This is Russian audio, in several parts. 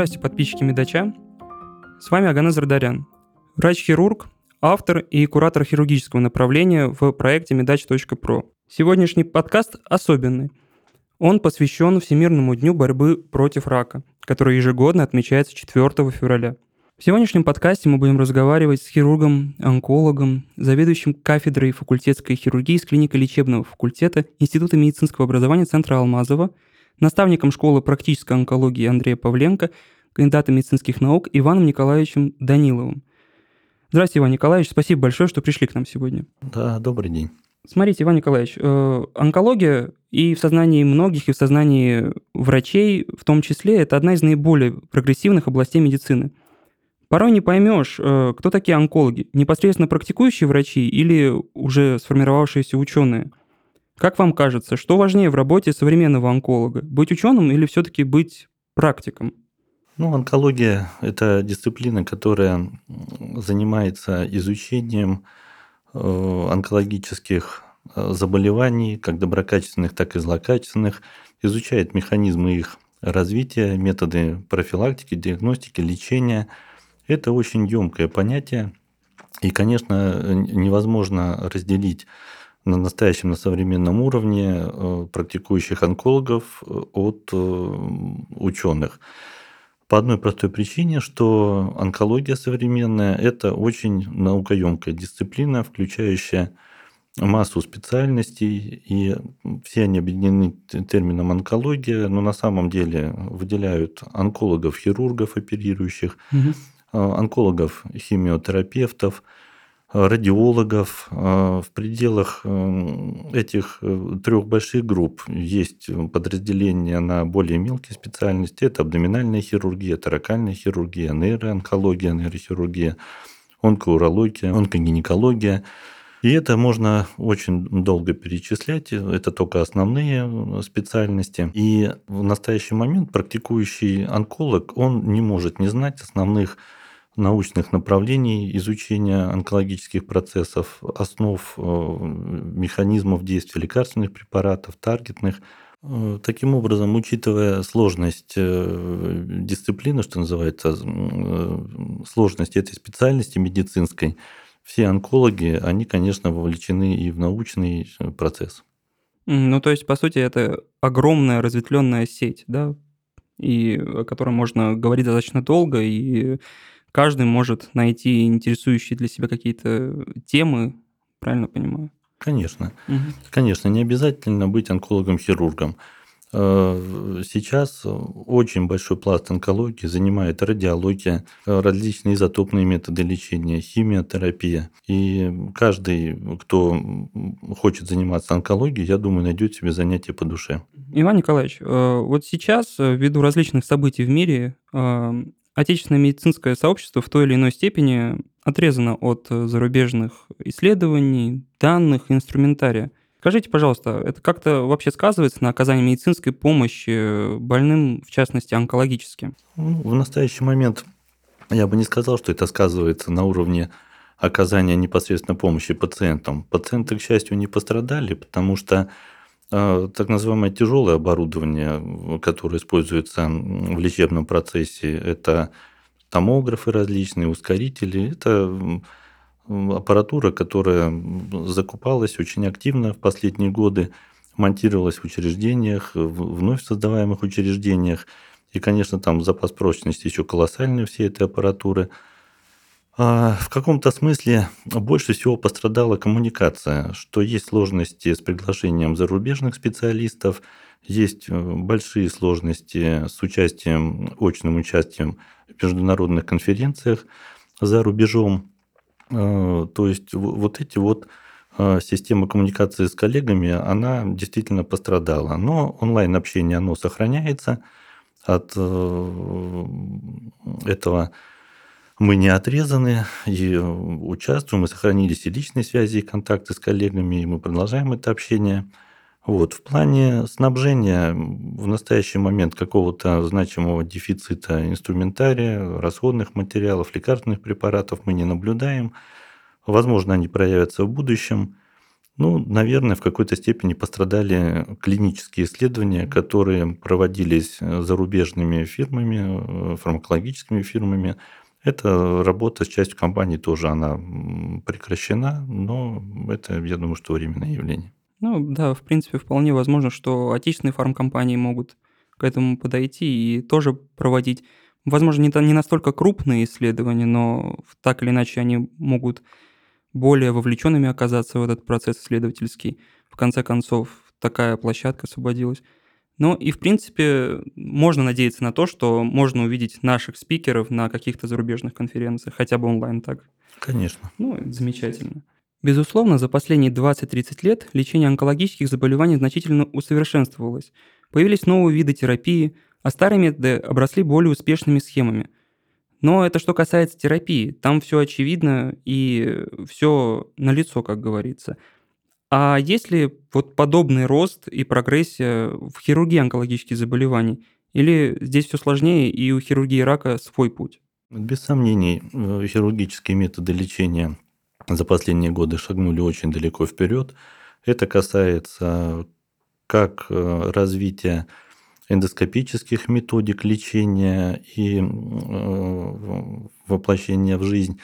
Здравствуйте, подписчики Медача. С вами Аганес Зардарян, врач-хирург, автор и куратор хирургического направления в проекте медач.про. Сегодняшний подкаст особенный. Он посвящен Всемирному дню борьбы против рака, который ежегодно отмечается 4 февраля. В сегодняшнем подкасте мы будем разговаривать с хирургом, онкологом, заведующим кафедрой факультетской хирургии с клиники лечебного факультета Института медицинского образования Центра Алмазова – наставником школы практической онкологии Андрея Павленко, кандидатом медицинских наук Иваном Николаевичем Даниловым. Здравствуйте, Иван Николаевич, спасибо большое, что пришли к нам сегодня. Да, добрый день. Смотрите, Иван Николаевич, э, онкология и в сознании многих, и в сознании врачей в том числе, это одна из наиболее прогрессивных областей медицины. Порой не поймешь, э, кто такие онкологи, непосредственно практикующие врачи или уже сформировавшиеся ученые – как вам кажется, что важнее в работе современного онколога? Быть ученым или все-таки быть практиком? Ну, онкология – это дисциплина, которая занимается изучением э, онкологических э, заболеваний, как доброкачественных, так и злокачественных, изучает механизмы их развития, методы профилактики, диагностики, лечения. Это очень емкое понятие, и, конечно, невозможно разделить на настоящем, на современном уровне э, практикующих онкологов э, от э, ученых. По одной простой причине, что онкология современная – это очень наукоемкая дисциплина, включающая массу специальностей, и все они объединены термином онкология, но на самом деле выделяют онкологов, хирургов, оперирующих, угу. онкологов, химиотерапевтов – радиологов. А, в пределах э, этих э, трех больших групп есть подразделения на более мелкие специальности. Это абдоминальная хирургия, таракальная хирургия, нейроонкология, нейрохирургия, онкоурология, онкогинекология. И это можно очень долго перечислять. Это только основные специальности. И в настоящий момент практикующий онколог, он не может не знать основных научных направлений изучения онкологических процессов, основ э, механизмов действия лекарственных препаратов, таргетных. Э, таким образом, учитывая сложность э, дисциплины, что называется, сложность этой специальности медицинской, все онкологи, они, конечно, вовлечены и в научный процесс. Ну, то есть, по сути, это огромная разветвленная сеть, да, и о которой можно говорить достаточно долго, и каждый может найти интересующие для себя какие-то темы, правильно понимаю? Конечно. Угу. Конечно, не обязательно быть онкологом-хирургом. Э, сейчас очень большой пласт онкологии занимает радиология, различные изотопные методы лечения, химиотерапия. И каждый, кто хочет заниматься онкологией, я думаю, найдет себе занятие по душе. Иван Николаевич, э, вот сейчас, э, ввиду различных событий в мире, отечественное медицинское сообщество в той или иной степени отрезано от э, зарубежных исследований, данных, инструментария. Скажите, пожалуйста, это как-то вообще сказывается на оказании медицинской помощи больным, в частности, онкологически? Ну, в настоящий момент я бы не сказал, что это сказывается на уровне оказания непосредственно помощи пациентам. Пациенты, к счастью, не пострадали, потому что так называемое тяжелое оборудование, которое используется в лечебном процессе, это томографы различные, ускорители, это аппаратура, которая закупалась очень активно в последние годы, монтировалась в учреждениях, в вновь создаваемых учреждениях. И, конечно, там запас прочности еще колоссальный всей этой аппаратуры – а, в каком-то смысле больше всего пострадала коммуникация, что есть сложности с приглашением зарубежных специалистов, есть э, большие сложности с участием, очным участием в международных конференциях за рубежом. Э, то есть вот эти вот э, система коммуникации с коллегами, она действительно пострадала. Но онлайн-общение, оно сохраняется от этого мы не отрезаны и участвуем, мы сохранили все личные связи и контакты с коллегами, и мы продолжаем это общение. Вот. В плане снабжения в настоящий момент какого-то значимого дефицита инструментария, расходных материалов, лекарственных препаратов мы не наблюдаем. Возможно, они проявятся в будущем. Ну, наверное, в какой-то степени пострадали клинические исследования, которые проводились зарубежными фирмами, фармакологическими фирмами. Эта работа с частью компании тоже она прекращена, но это, я думаю, что временное явление. Ну да, в принципе, вполне возможно, что отечественные фармкомпании могут к этому подойти и тоже проводить, возможно, не, не настолько крупные исследования, но так или иначе они могут более вовлеченными оказаться в этот процесс исследовательский. В конце концов, такая площадка освободилась. Ну и, в принципе, можно надеяться на то, что можно увидеть наших спикеров на каких-то зарубежных конференциях, хотя бы онлайн так. Конечно. Ну, замечательно. Безусловно, за последние 20-30 лет лечение онкологических заболеваний значительно усовершенствовалось. Появились новые виды терапии, а старые методы обросли более успешными схемами. Но это что касается терапии, там все очевидно и все налицо, как говорится. А есть ли вот подобный рост и прогрессия в хирургии онкологических заболеваний? Или здесь все сложнее, и у хирургии рака свой путь? Без сомнений, э, хирургические методы лечения за последние годы шагнули очень далеко вперед. Это касается как э, развития эндоскопических методик лечения и э, воплощения в жизнь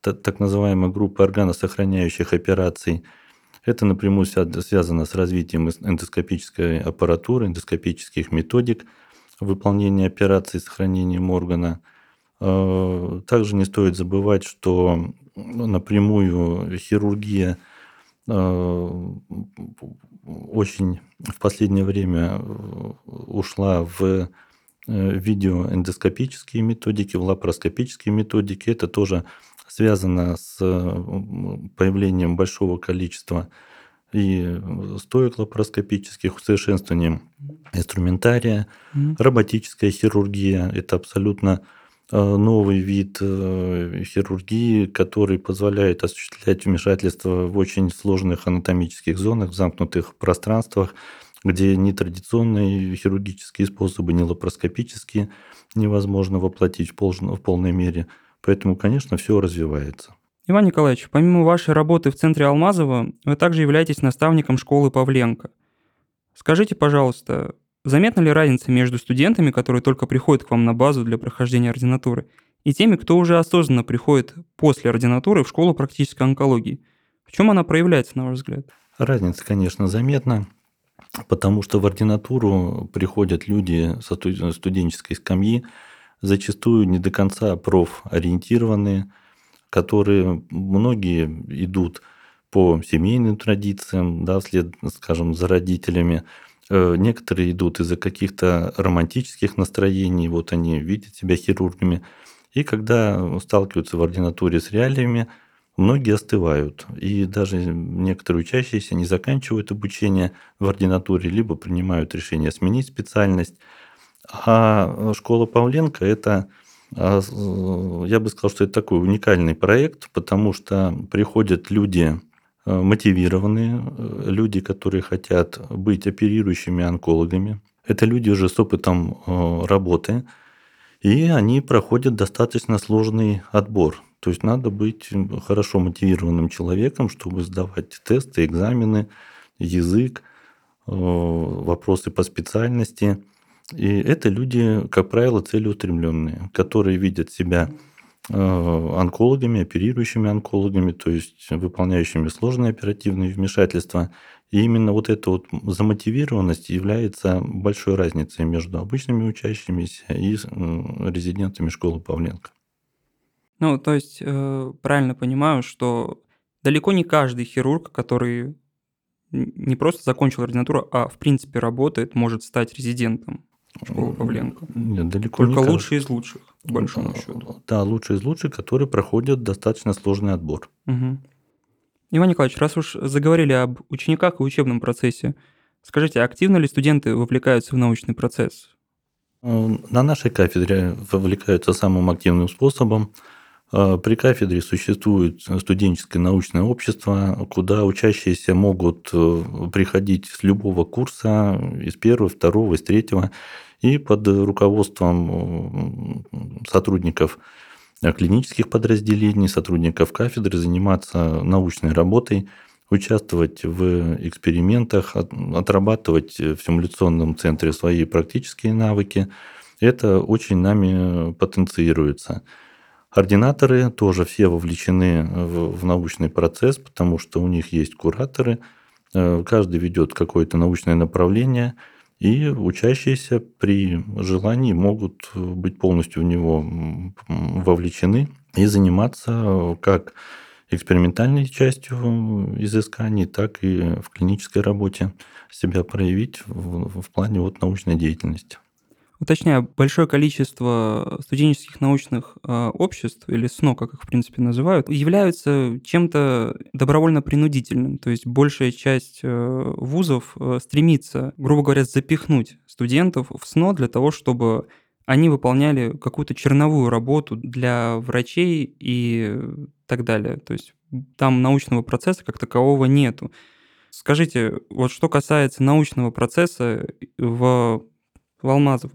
так называемой группы органосохраняющих операций. Это напрямую связано с развитием эндоскопической аппаратуры, эндоскопических методик выполнения операций с сохранением органа. Э, также не стоит забывать, что напрямую хирургия э, очень в последнее время ушла в э, видеоэндоскопические методики, в лапароскопические методики. Это тоже связано с появлением большого количества и стоек лапароскопических, усовершенствованием инструментария, mm-hmm. роботическая хирургия. Это абсолютно Э, новый вид э, хирургии, который позволяет осуществлять вмешательство в очень сложных анатомических зонах, в замкнутых пространствах, где ни традиционные хирургические способы, ни лапароскопические невозможно воплотить в полной мере. Поэтому, конечно, все развивается. Иван Николаевич, помимо вашей работы в центре Алмазова, вы также являетесь наставником школы Павленко. Скажите, пожалуйста, Заметна ли разница между студентами, которые только приходят к вам на базу для прохождения ординатуры, и теми, кто уже осознанно приходит после ординатуры в школу практической онкологии? В чем она проявляется, на ваш взгляд? Разница, конечно, заметна, потому что в ординатуру приходят люди со студенческой скамьи, зачастую не до конца профориентированные, которые многие идут по семейным традициям, да, вслед, скажем, за родителями, Э, некоторые идут из-за каких-то романтических настроений, вот они видят себя хирургами. И когда сталкиваются в ординатуре с реалиями, многие остывают. И даже некоторые учащиеся не заканчивают обучение в ординатуре, либо принимают решение сменить специальность. А школа Павленко – это, а, я бы сказал, что это такой уникальный проект, потому что приходят люди Э, мотивированные, э, люди, которые хотят быть оперирующими онкологами. Это люди уже с опытом э, работы, и они проходят достаточно сложный отбор. То есть надо быть хорошо мотивированным человеком, чтобы сдавать тесты, экзамены, язык, вопросы по специальности. И это люди, как правило, целеустремленные, которые видят себя Э, онкологами, оперирующими онкологами, то есть выполняющими сложные оперативные вмешательства. И именно вот эта вот замотивированность является большой разницей между обычными учащимися и резидентами школы Павленко. Ну, то есть, э, правильно понимаю, что далеко не каждый хирург, который не просто закончил ординатуру, а в принципе работает, может стать резидентом школы Павленко. Нет, далеко Только не лучшие из лучших, по большому счету. Да, лучшие из лучших, которые проходят достаточно сложный отбор. Угу. Иван Николаевич, раз уж заговорили об учениках и учебном процессе, скажите, активно ли студенты вовлекаются в научный процесс? Э, на нашей кафедре вовлекаются самым активным способом. Э, при кафедре существует студенческое научное общество, куда учащиеся могут э, приходить с любого курса, из первого, второго, из третьего, и под руководством сотрудников клинических подразделений, сотрудников кафедры заниматься научной работой участвовать в экспериментах, отрабатывать в симуляционном центре свои практические навыки. Это очень нами потенцируется. Ординаторы тоже все вовлечены в, научный процесс, потому что у них есть кураторы, э, каждый ведет какое-то научное направление, и учащиеся при желании могут быть полностью в него вовлечены и заниматься как экспериментальной частью изысканий, так и в клинической работе себя проявить в, в плане вот научной деятельности. Уточняю, большое количество студенческих научных э, обществ, или СНО, как их в принципе называют, являются чем-то добровольно-принудительным. То есть большая часть э, вузов э, стремится, грубо говоря, запихнуть студентов в СНО для того, чтобы они выполняли какую-то черновую работу для врачей и так далее. То есть там научного процесса как такового нету. Скажите, вот что касается научного процесса в, в Алмазово,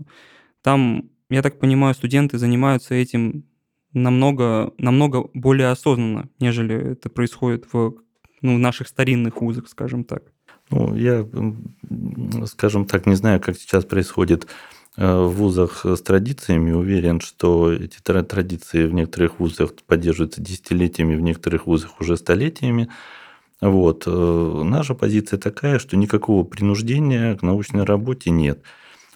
там, я так понимаю, студенты занимаются этим намного, намного более осознанно, нежели это происходит в ну, наших старинных вузах, скажем так. Ну, я, скажем так, не знаю, как сейчас происходит Э, в вузах с традициями. Уверен, что эти традиции в некоторых вузах поддерживаются десятилетиями, в некоторых вузах уже столетиями. Вот. Э, наша позиция такая, что никакого принуждения к научной работе нет.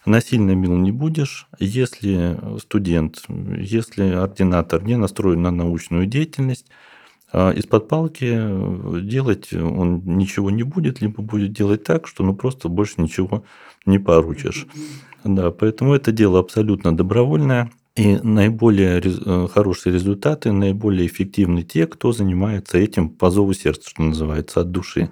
Насильно мил не будешь, если студент, если ординатор не настроен на научную деятельность, а из-под палки делать он ничего не будет, либо будет делать так, что ну просто больше ничего не поручишь. Да, поэтому это дело абсолютно добровольное. И наиболее э, хорошие результаты, наиболее эффективны те, кто занимается этим по зову сердца, что называется, от души.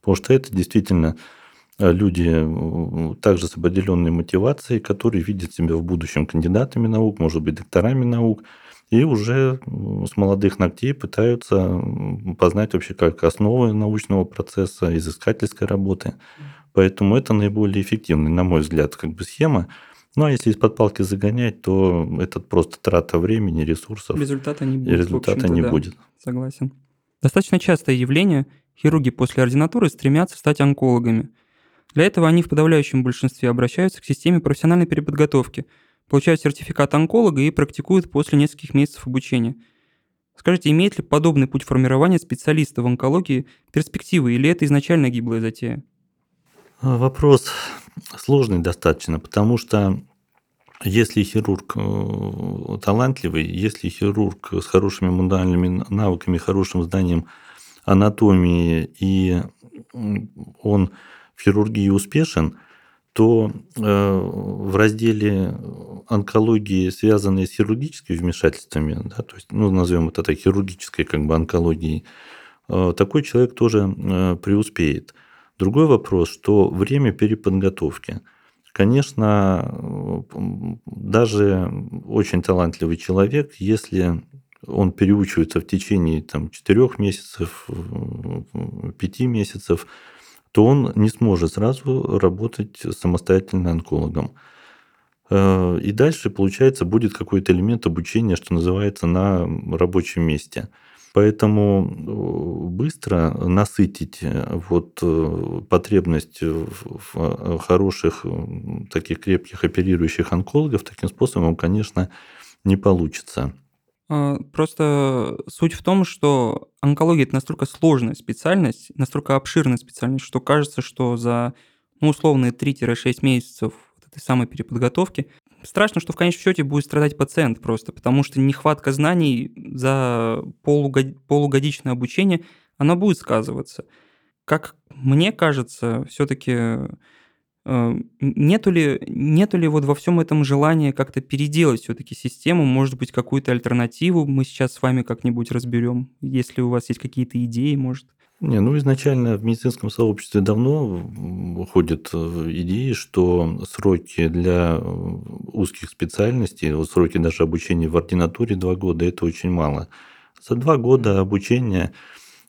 Потому что это действительно э, люди э, также с определенной мотивацией, которые видят себя в будущем кандидатами наук, может быть, докторами наук, и уже с молодых ногтей пытаются познать вообще как основы научного процесса, изыскательской работы. Поэтому это наиболее эффективная, на мой взгляд, как бы схема. Ну, а если из-под палки загонять, то это просто трата времени, ресурсов. Результата не будет. И результата не да, будет. Согласен. Достаточно частое явление. Хирурги после ординатуры стремятся стать онкологами. Для этого они в подавляющем большинстве обращаются к системе профессиональной переподготовки, получают сертификат онколога и практикуют после нескольких месяцев обучения. Скажите, имеет ли подобный путь формирования специалиста в онкологии перспективы, или это изначально гиблая затея? А, вопрос сложный достаточно, потому что если хирург э, талантливый, если хирург с хорошими мундальными навыками, хорошим знанием анатомии, и он в хирургии успешен, то э, в разделе онкологии, связанной с хирургическими вмешательствами, да, то есть, ну, назовем это так, хирургической как бы онкологией, э, такой человек тоже преуспеет. Другой вопрос, что время переподготовки. Конечно, даже очень талантливый человек, если он переучивается в течение там, 4 месяцев, 5 месяцев, то он не сможет сразу работать самостоятельно онкологом. Э, и дальше, получается, будет какой-то элемент обучения, что называется, на рабочем месте – Поэтому э, быстро насытить э, вот потребность в хороших, таких крепких оперирующих онкологов таким способом, конечно, не получится. А, просто суть в том, что онкология это настолько сложная специальность, настолько обширная специальность, что кажется, что за ну, условные 3-6 месяцев этой самой переподготовки страшно, что в конечном счете будет страдать пациент просто, потому что нехватка знаний за полугод... полугодичное обучение, оно будет сказываться. Как мне кажется, все-таки нету ли, нету ли вот во всем этом желания как-то переделать все-таки систему, может быть, какую-то альтернативу мы сейчас с вами как-нибудь разберем, если у вас есть какие-то идеи, может? Не, ну изначально в медицинском сообществе давно ходят э, идеи, что сроки для э, узких специальностей, вот сроки даже обучения в ординатуре два года, это очень мало. За два года обучения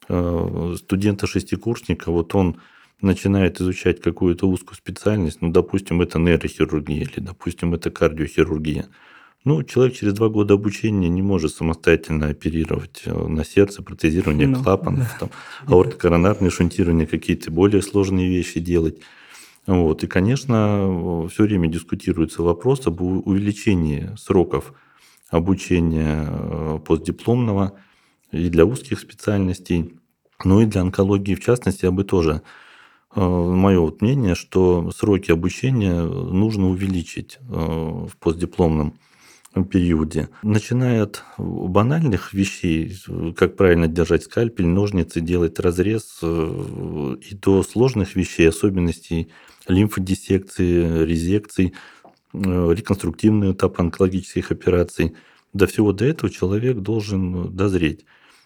э, студента-шестикурсника, вот он начинает изучать какую-то узкую специальность, ну, допустим, это нейрохирургия или, допустим, это кардиохирургия. Ну, человек через два года обучения не может самостоятельно оперировать э, на сердце, протезирование ну, клапанов, да. там, аортокоронарное шунтирование, какие-то более сложные вещи делать. Вот. И, конечно, все время дискутируется вопрос об увеличении сроков обучения э, постдипломного и для узких специальностей, ну и для онкологии в частности, я бы тоже мое вот мнение, что сроки обучения нужно увеличить э, в постдипломном периоде. Начиная от банальных вещей, как правильно держать скальпель, ножницы, делать разрез, и до сложных вещей, особенностей лимфодиссекции, резекций, э, реконструктивный этап онкологических операций. До всего до этого человек должен дозреть.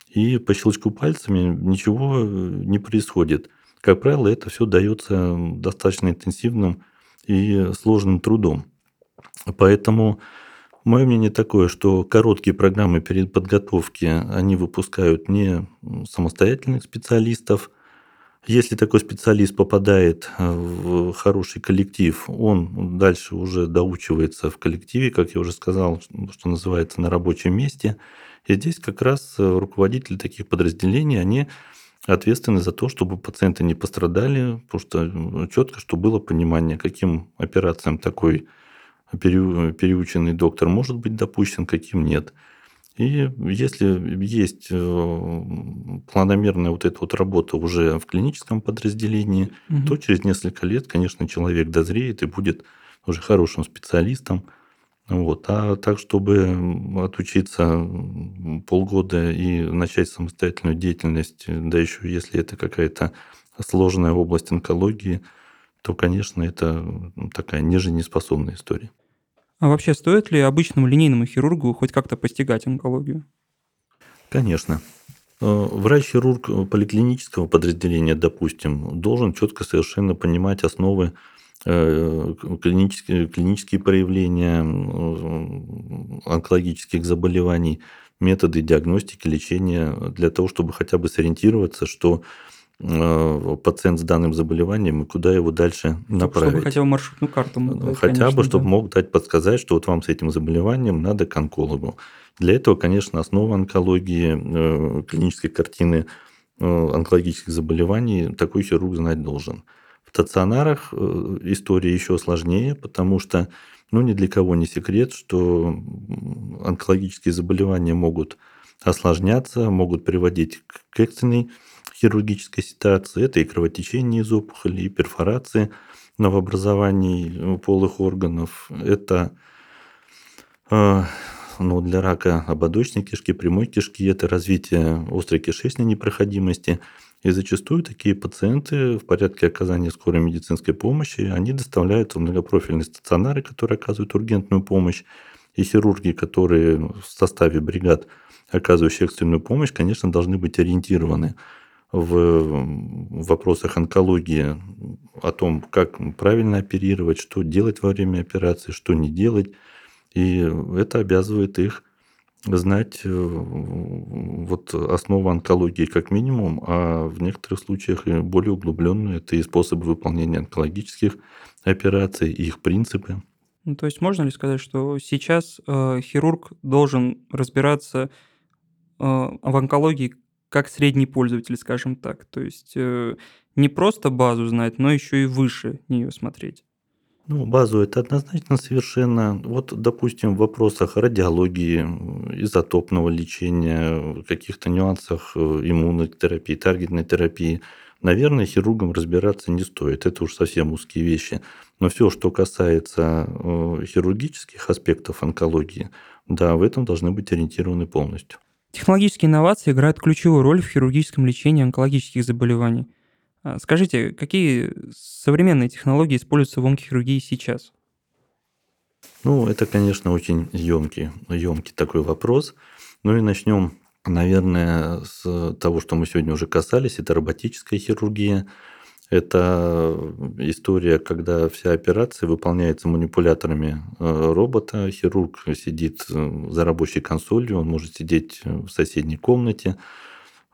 И по щелчку пальцами ничего э, не происходит. Как правило, это все дается достаточно интенсивным и сложным трудом. Поэтому мое мнение такое, что короткие программы перед подготовки, они выпускают не самостоятельных специалистов – если такой специалист попадает э, в хороший коллектив, он дальше уже доучивается в коллективе, как я уже сказал, что называется, на рабочем месте. И здесь как раз э, руководители таких подразделений, они ответственны за то, чтобы пациенты не пострадали, потому что четко, чтобы было понимание, каким операциям такой переученный доктор может быть допущен, каким нет. И если есть э, планомерная вот эта вот работа уже в клиническом подразделении, угу. то через несколько лет, конечно, человек дозреет и будет уже хорошим специалистом. Вот. А так, чтобы отучиться полгода и начать самостоятельную деятельность, да еще если это какая-то сложная область онкологии, то, конечно, это такая нежизнеспособная история. А вообще стоит ли обычному линейному хирургу хоть как-то постигать онкологию? Конечно. Э, врач-хирург поликлинического подразделения, допустим, должен четко совершенно понимать основы клинические, клинические проявления онкологических заболеваний, методы диагностики, лечения, для того, чтобы хотя бы сориентироваться, что Э, пациент с данным заболеванием и куда его дальше направить. Чтобы хотя бы маршрутную карту мог дать, Хотя конечно, бы, чтобы да. мог дать подсказать, что вот вам с этим заболеванием надо к онкологу. Для этого, конечно, основа онкологии, э, клинической картины э, онкологических заболеваний такой хирург знать должен. Стационарах история еще сложнее, потому что ну, ни для кого не секрет, что онкологические заболевания могут осложняться, могут приводить к экстренной хирургической ситуации. Это и кровотечение из опухоли, и перфорации новообразований полых органов. Это э, ну, для рака ободочной кишки, прямой кишки, это развитие острой кишечной непроходимости. И зачастую такие пациенты в порядке оказания скорой медицинской помощи, они доставляются в многопрофильные стационары, которые оказывают ургентную помощь. И хирурги, которые в составе бригад, оказывающие экстренную помощь, конечно, должны быть ориентированы в вопросах онкологии о том, как правильно оперировать, что делать во время операции, что не делать. И это обязывает их знать э, вот основу онкологии как минимум, а в некоторых случаях и более углубленную это и способы выполнения онкологических операций, и их принципы. Ну, то есть можно ли сказать, что сейчас э, хирург должен разбираться э, в онкологии как средний пользователь, скажем так. То есть э, не просто базу знать, но еще и выше нее смотреть. Ну, базу это однозначно совершенно. Вот, допустим, в вопросах радиологии, изотопного лечения, каких-то нюансах э, иммунотерапии, таргетной терапии, наверное, хирургам разбираться не стоит. Это уж совсем узкие вещи. Но все, что касается э, хирургических аспектов онкологии, да, в этом должны быть ориентированы полностью. Технологические инновации играют ключевую роль в хирургическом лечении онкологических заболеваний. А, скажите, какие современные технологии используются в онкохирургии сейчас? Ну, это, конечно, очень емкий, емкий такой вопрос. Ну и начнем, наверное, с того, что мы сегодня уже касались. Это роботическая хирургия. Это история, когда вся операция выполняется манипуляторами э, робота. Хирург сидит за рабочей консолью, он может сидеть в соседней комнате.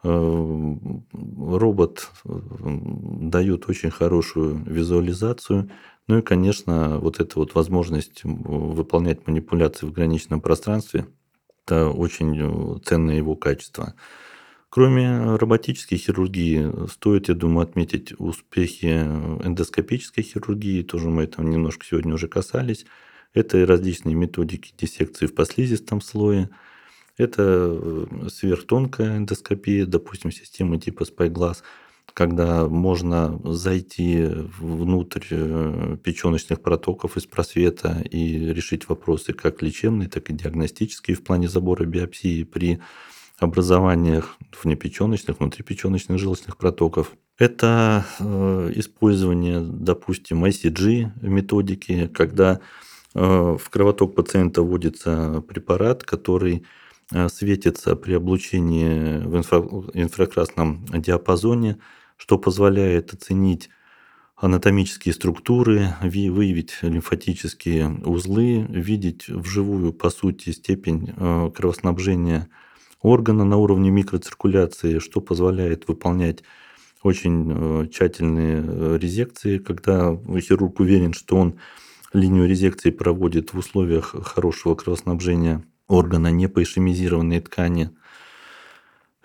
Э, робот дает очень хорошую визуализацию, Ну и, конечно, вот эта вот возможность выполнять манипуляции в граничном пространстве – это очень э, ценное его качество. Кроме роботической хирургии, стоит, я думаю, отметить успехи эндоскопической хирургии, тоже мы там немножко сегодня уже касались. Это различные методики диссекции в послизистом слое, это э, сверхтонкая эндоскопия, допустим, системы типа Spyglass, когда можно зайти внутрь э, печеночных протоков из просвета и решить вопросы как лечебные, так и диагностические в плане забора биопсии при образованиях внепеченочных, внутрипеченочных желчных протоков. Это э, использование, допустим, ICG методики, когда в кровоток пациента вводится препарат, который светится при облучении в инфра инфракрасном диапазоне, что позволяет оценить анатомические структуры, выявить лимфатические узлы, видеть вживую, по сути, степень кровоснабжения органа на уровне микроциркуляции, что позволяет выполнять очень э, тщательные э, резекции, когда хирург уверен, что он линию резекции проводит в условиях хорошего кровоснабжения органа, не по ишемизированной ткани.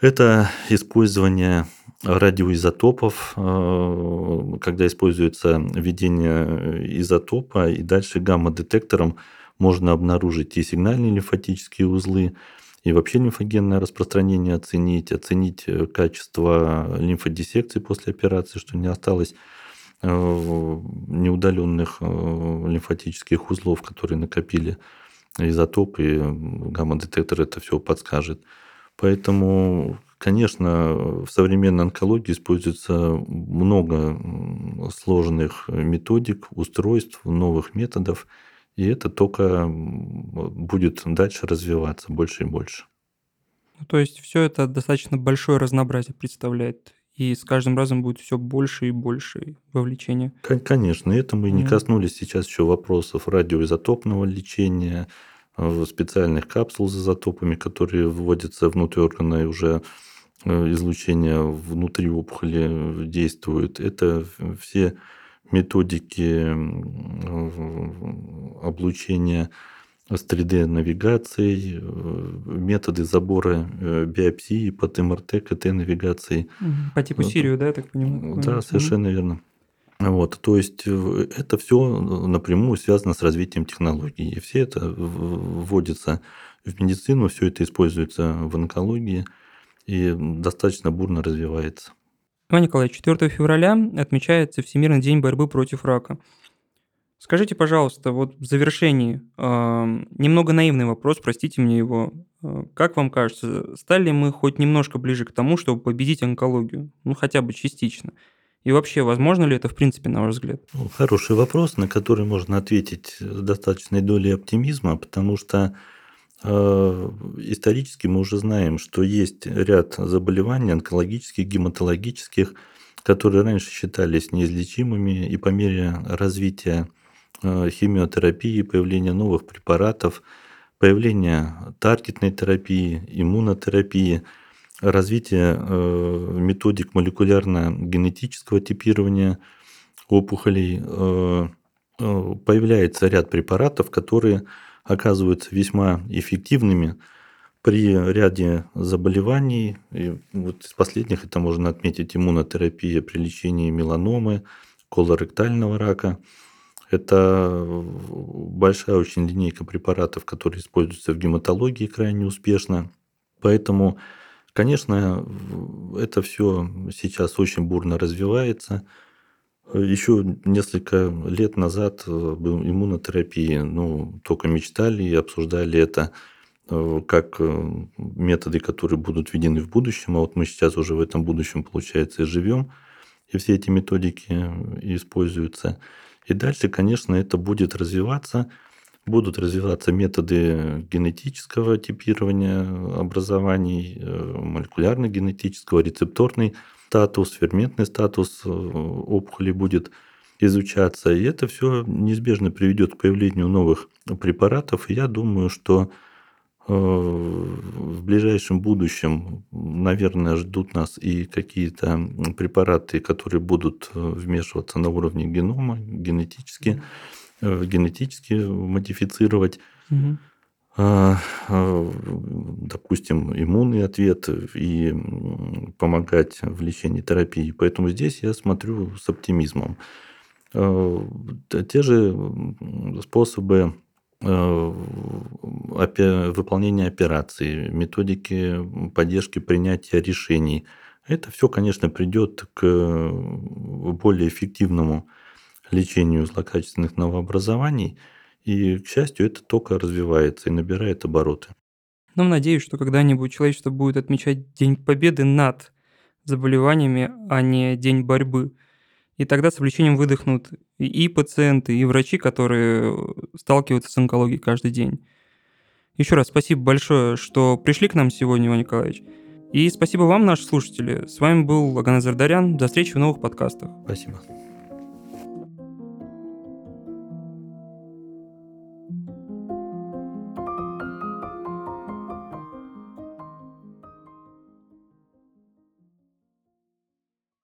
Это использование радиоизотопов, э, когда используется введение изотопа, и дальше гамма-детектором можно обнаружить и сигнальные лимфатические узлы, и вообще лимфогенное распространение оценить, оценить качество лимфодиссекции после операции, что не осталось э, неудаленных э, лимфатических узлов, которые накопили изотоп, и гамма-детектор это все подскажет. Поэтому, конечно, в современной онкологии используется много сложных методик, устройств, новых методов – и это только будет дальше развиваться больше и больше. Ну, то есть все это достаточно большое разнообразие представляет. И с каждым разом будет все больше и больше вовлечения. Конечно, это мы не коснулись сейчас еще вопросов радиоизотопного лечения, э, специальных капсул с изотопами, которые вводятся внутрь органа и уже э, излучение внутри опухоли действует. Это все методики облучения с 3D-навигацией, э, методы забора э, биопсии под МРТ, КТ-навигацией. По типу Сирию, да, я так понимаю? Да, совершенно верно. Вот, то есть э, это все напрямую связано с развитием технологий. И все это вводится в медицину, все это используется в онкологии и достаточно бурно развивается. Иван Николаевич, 4 февраля отмечается Всемирный день борьбы против рака. Скажите, пожалуйста, вот в завершении, э, немного наивный вопрос, простите мне его. Э, как вам кажется, стали мы хоть немножко ближе к тому, чтобы победить онкологию? Ну, хотя бы частично. И вообще, возможно ли это в принципе, на ваш взгляд? Ну, хороший вопрос, на который можно ответить с достаточной долей оптимизма, потому что Э, исторически мы уже знаем, что есть ряд заболеваний онкологических, гематологических, которые раньше считались неизлечимыми, и по мере развития химиотерапии, появления новых препаратов, появления таргетной терапии, иммунотерапии, развития э, методик молекулярно-генетического типирования опухолей, появляется ряд препаратов, которые оказываются весьма эффективными при ряде заболеваний. И вот из последних это можно отметить иммунотерапия при лечении меланомы, колоректального рака. Это большая очень линейка препаратов, которые используются в гематологии крайне успешно. Поэтому, конечно, это все сейчас очень бурно развивается – еще несколько лет назад э, был иммунотерапия, ну, только мечтали и обсуждали это э, как э, методы, которые будут введены в будущем, а вот мы сейчас уже в этом будущем, получается, и живем, и все эти методики используются. И дальше, конечно, это будет развиваться, будут развиваться методы генетического типирования образований, молекулярно-генетического, рецепторный статус, ферментный статус э, опухоли будет изучаться. И это все неизбежно приведет к появлению новых препаратов. И я думаю, что э, в ближайшем будущем наверное, ждут нас и какие-то препараты, которые будут э, вмешиваться на уровне генома, генетически, mm-hmm. генетически модифицировать. Mm-hmm допустим, иммунный ответ и помогать в лечении терапии. Поэтому здесь я смотрю с оптимизмом. Те же способы выполнения операций, методики поддержки принятия решений. Это все, конечно, придет к более эффективному лечению злокачественных новообразований. И, к счастью, это только развивается и набирает обороты. Но надеюсь, что когда-нибудь человечество будет отмечать День Победы над заболеваниями, а не День борьбы. И тогда с облегчением выдохнут и пациенты, и врачи, которые сталкиваются с онкологией каждый день. Еще раз спасибо большое, что пришли к нам сегодня, Иван Николаевич. И спасибо вам, наши слушатели. С вами был Аганазар Дарян. До встречи в новых подкастах. Спасибо.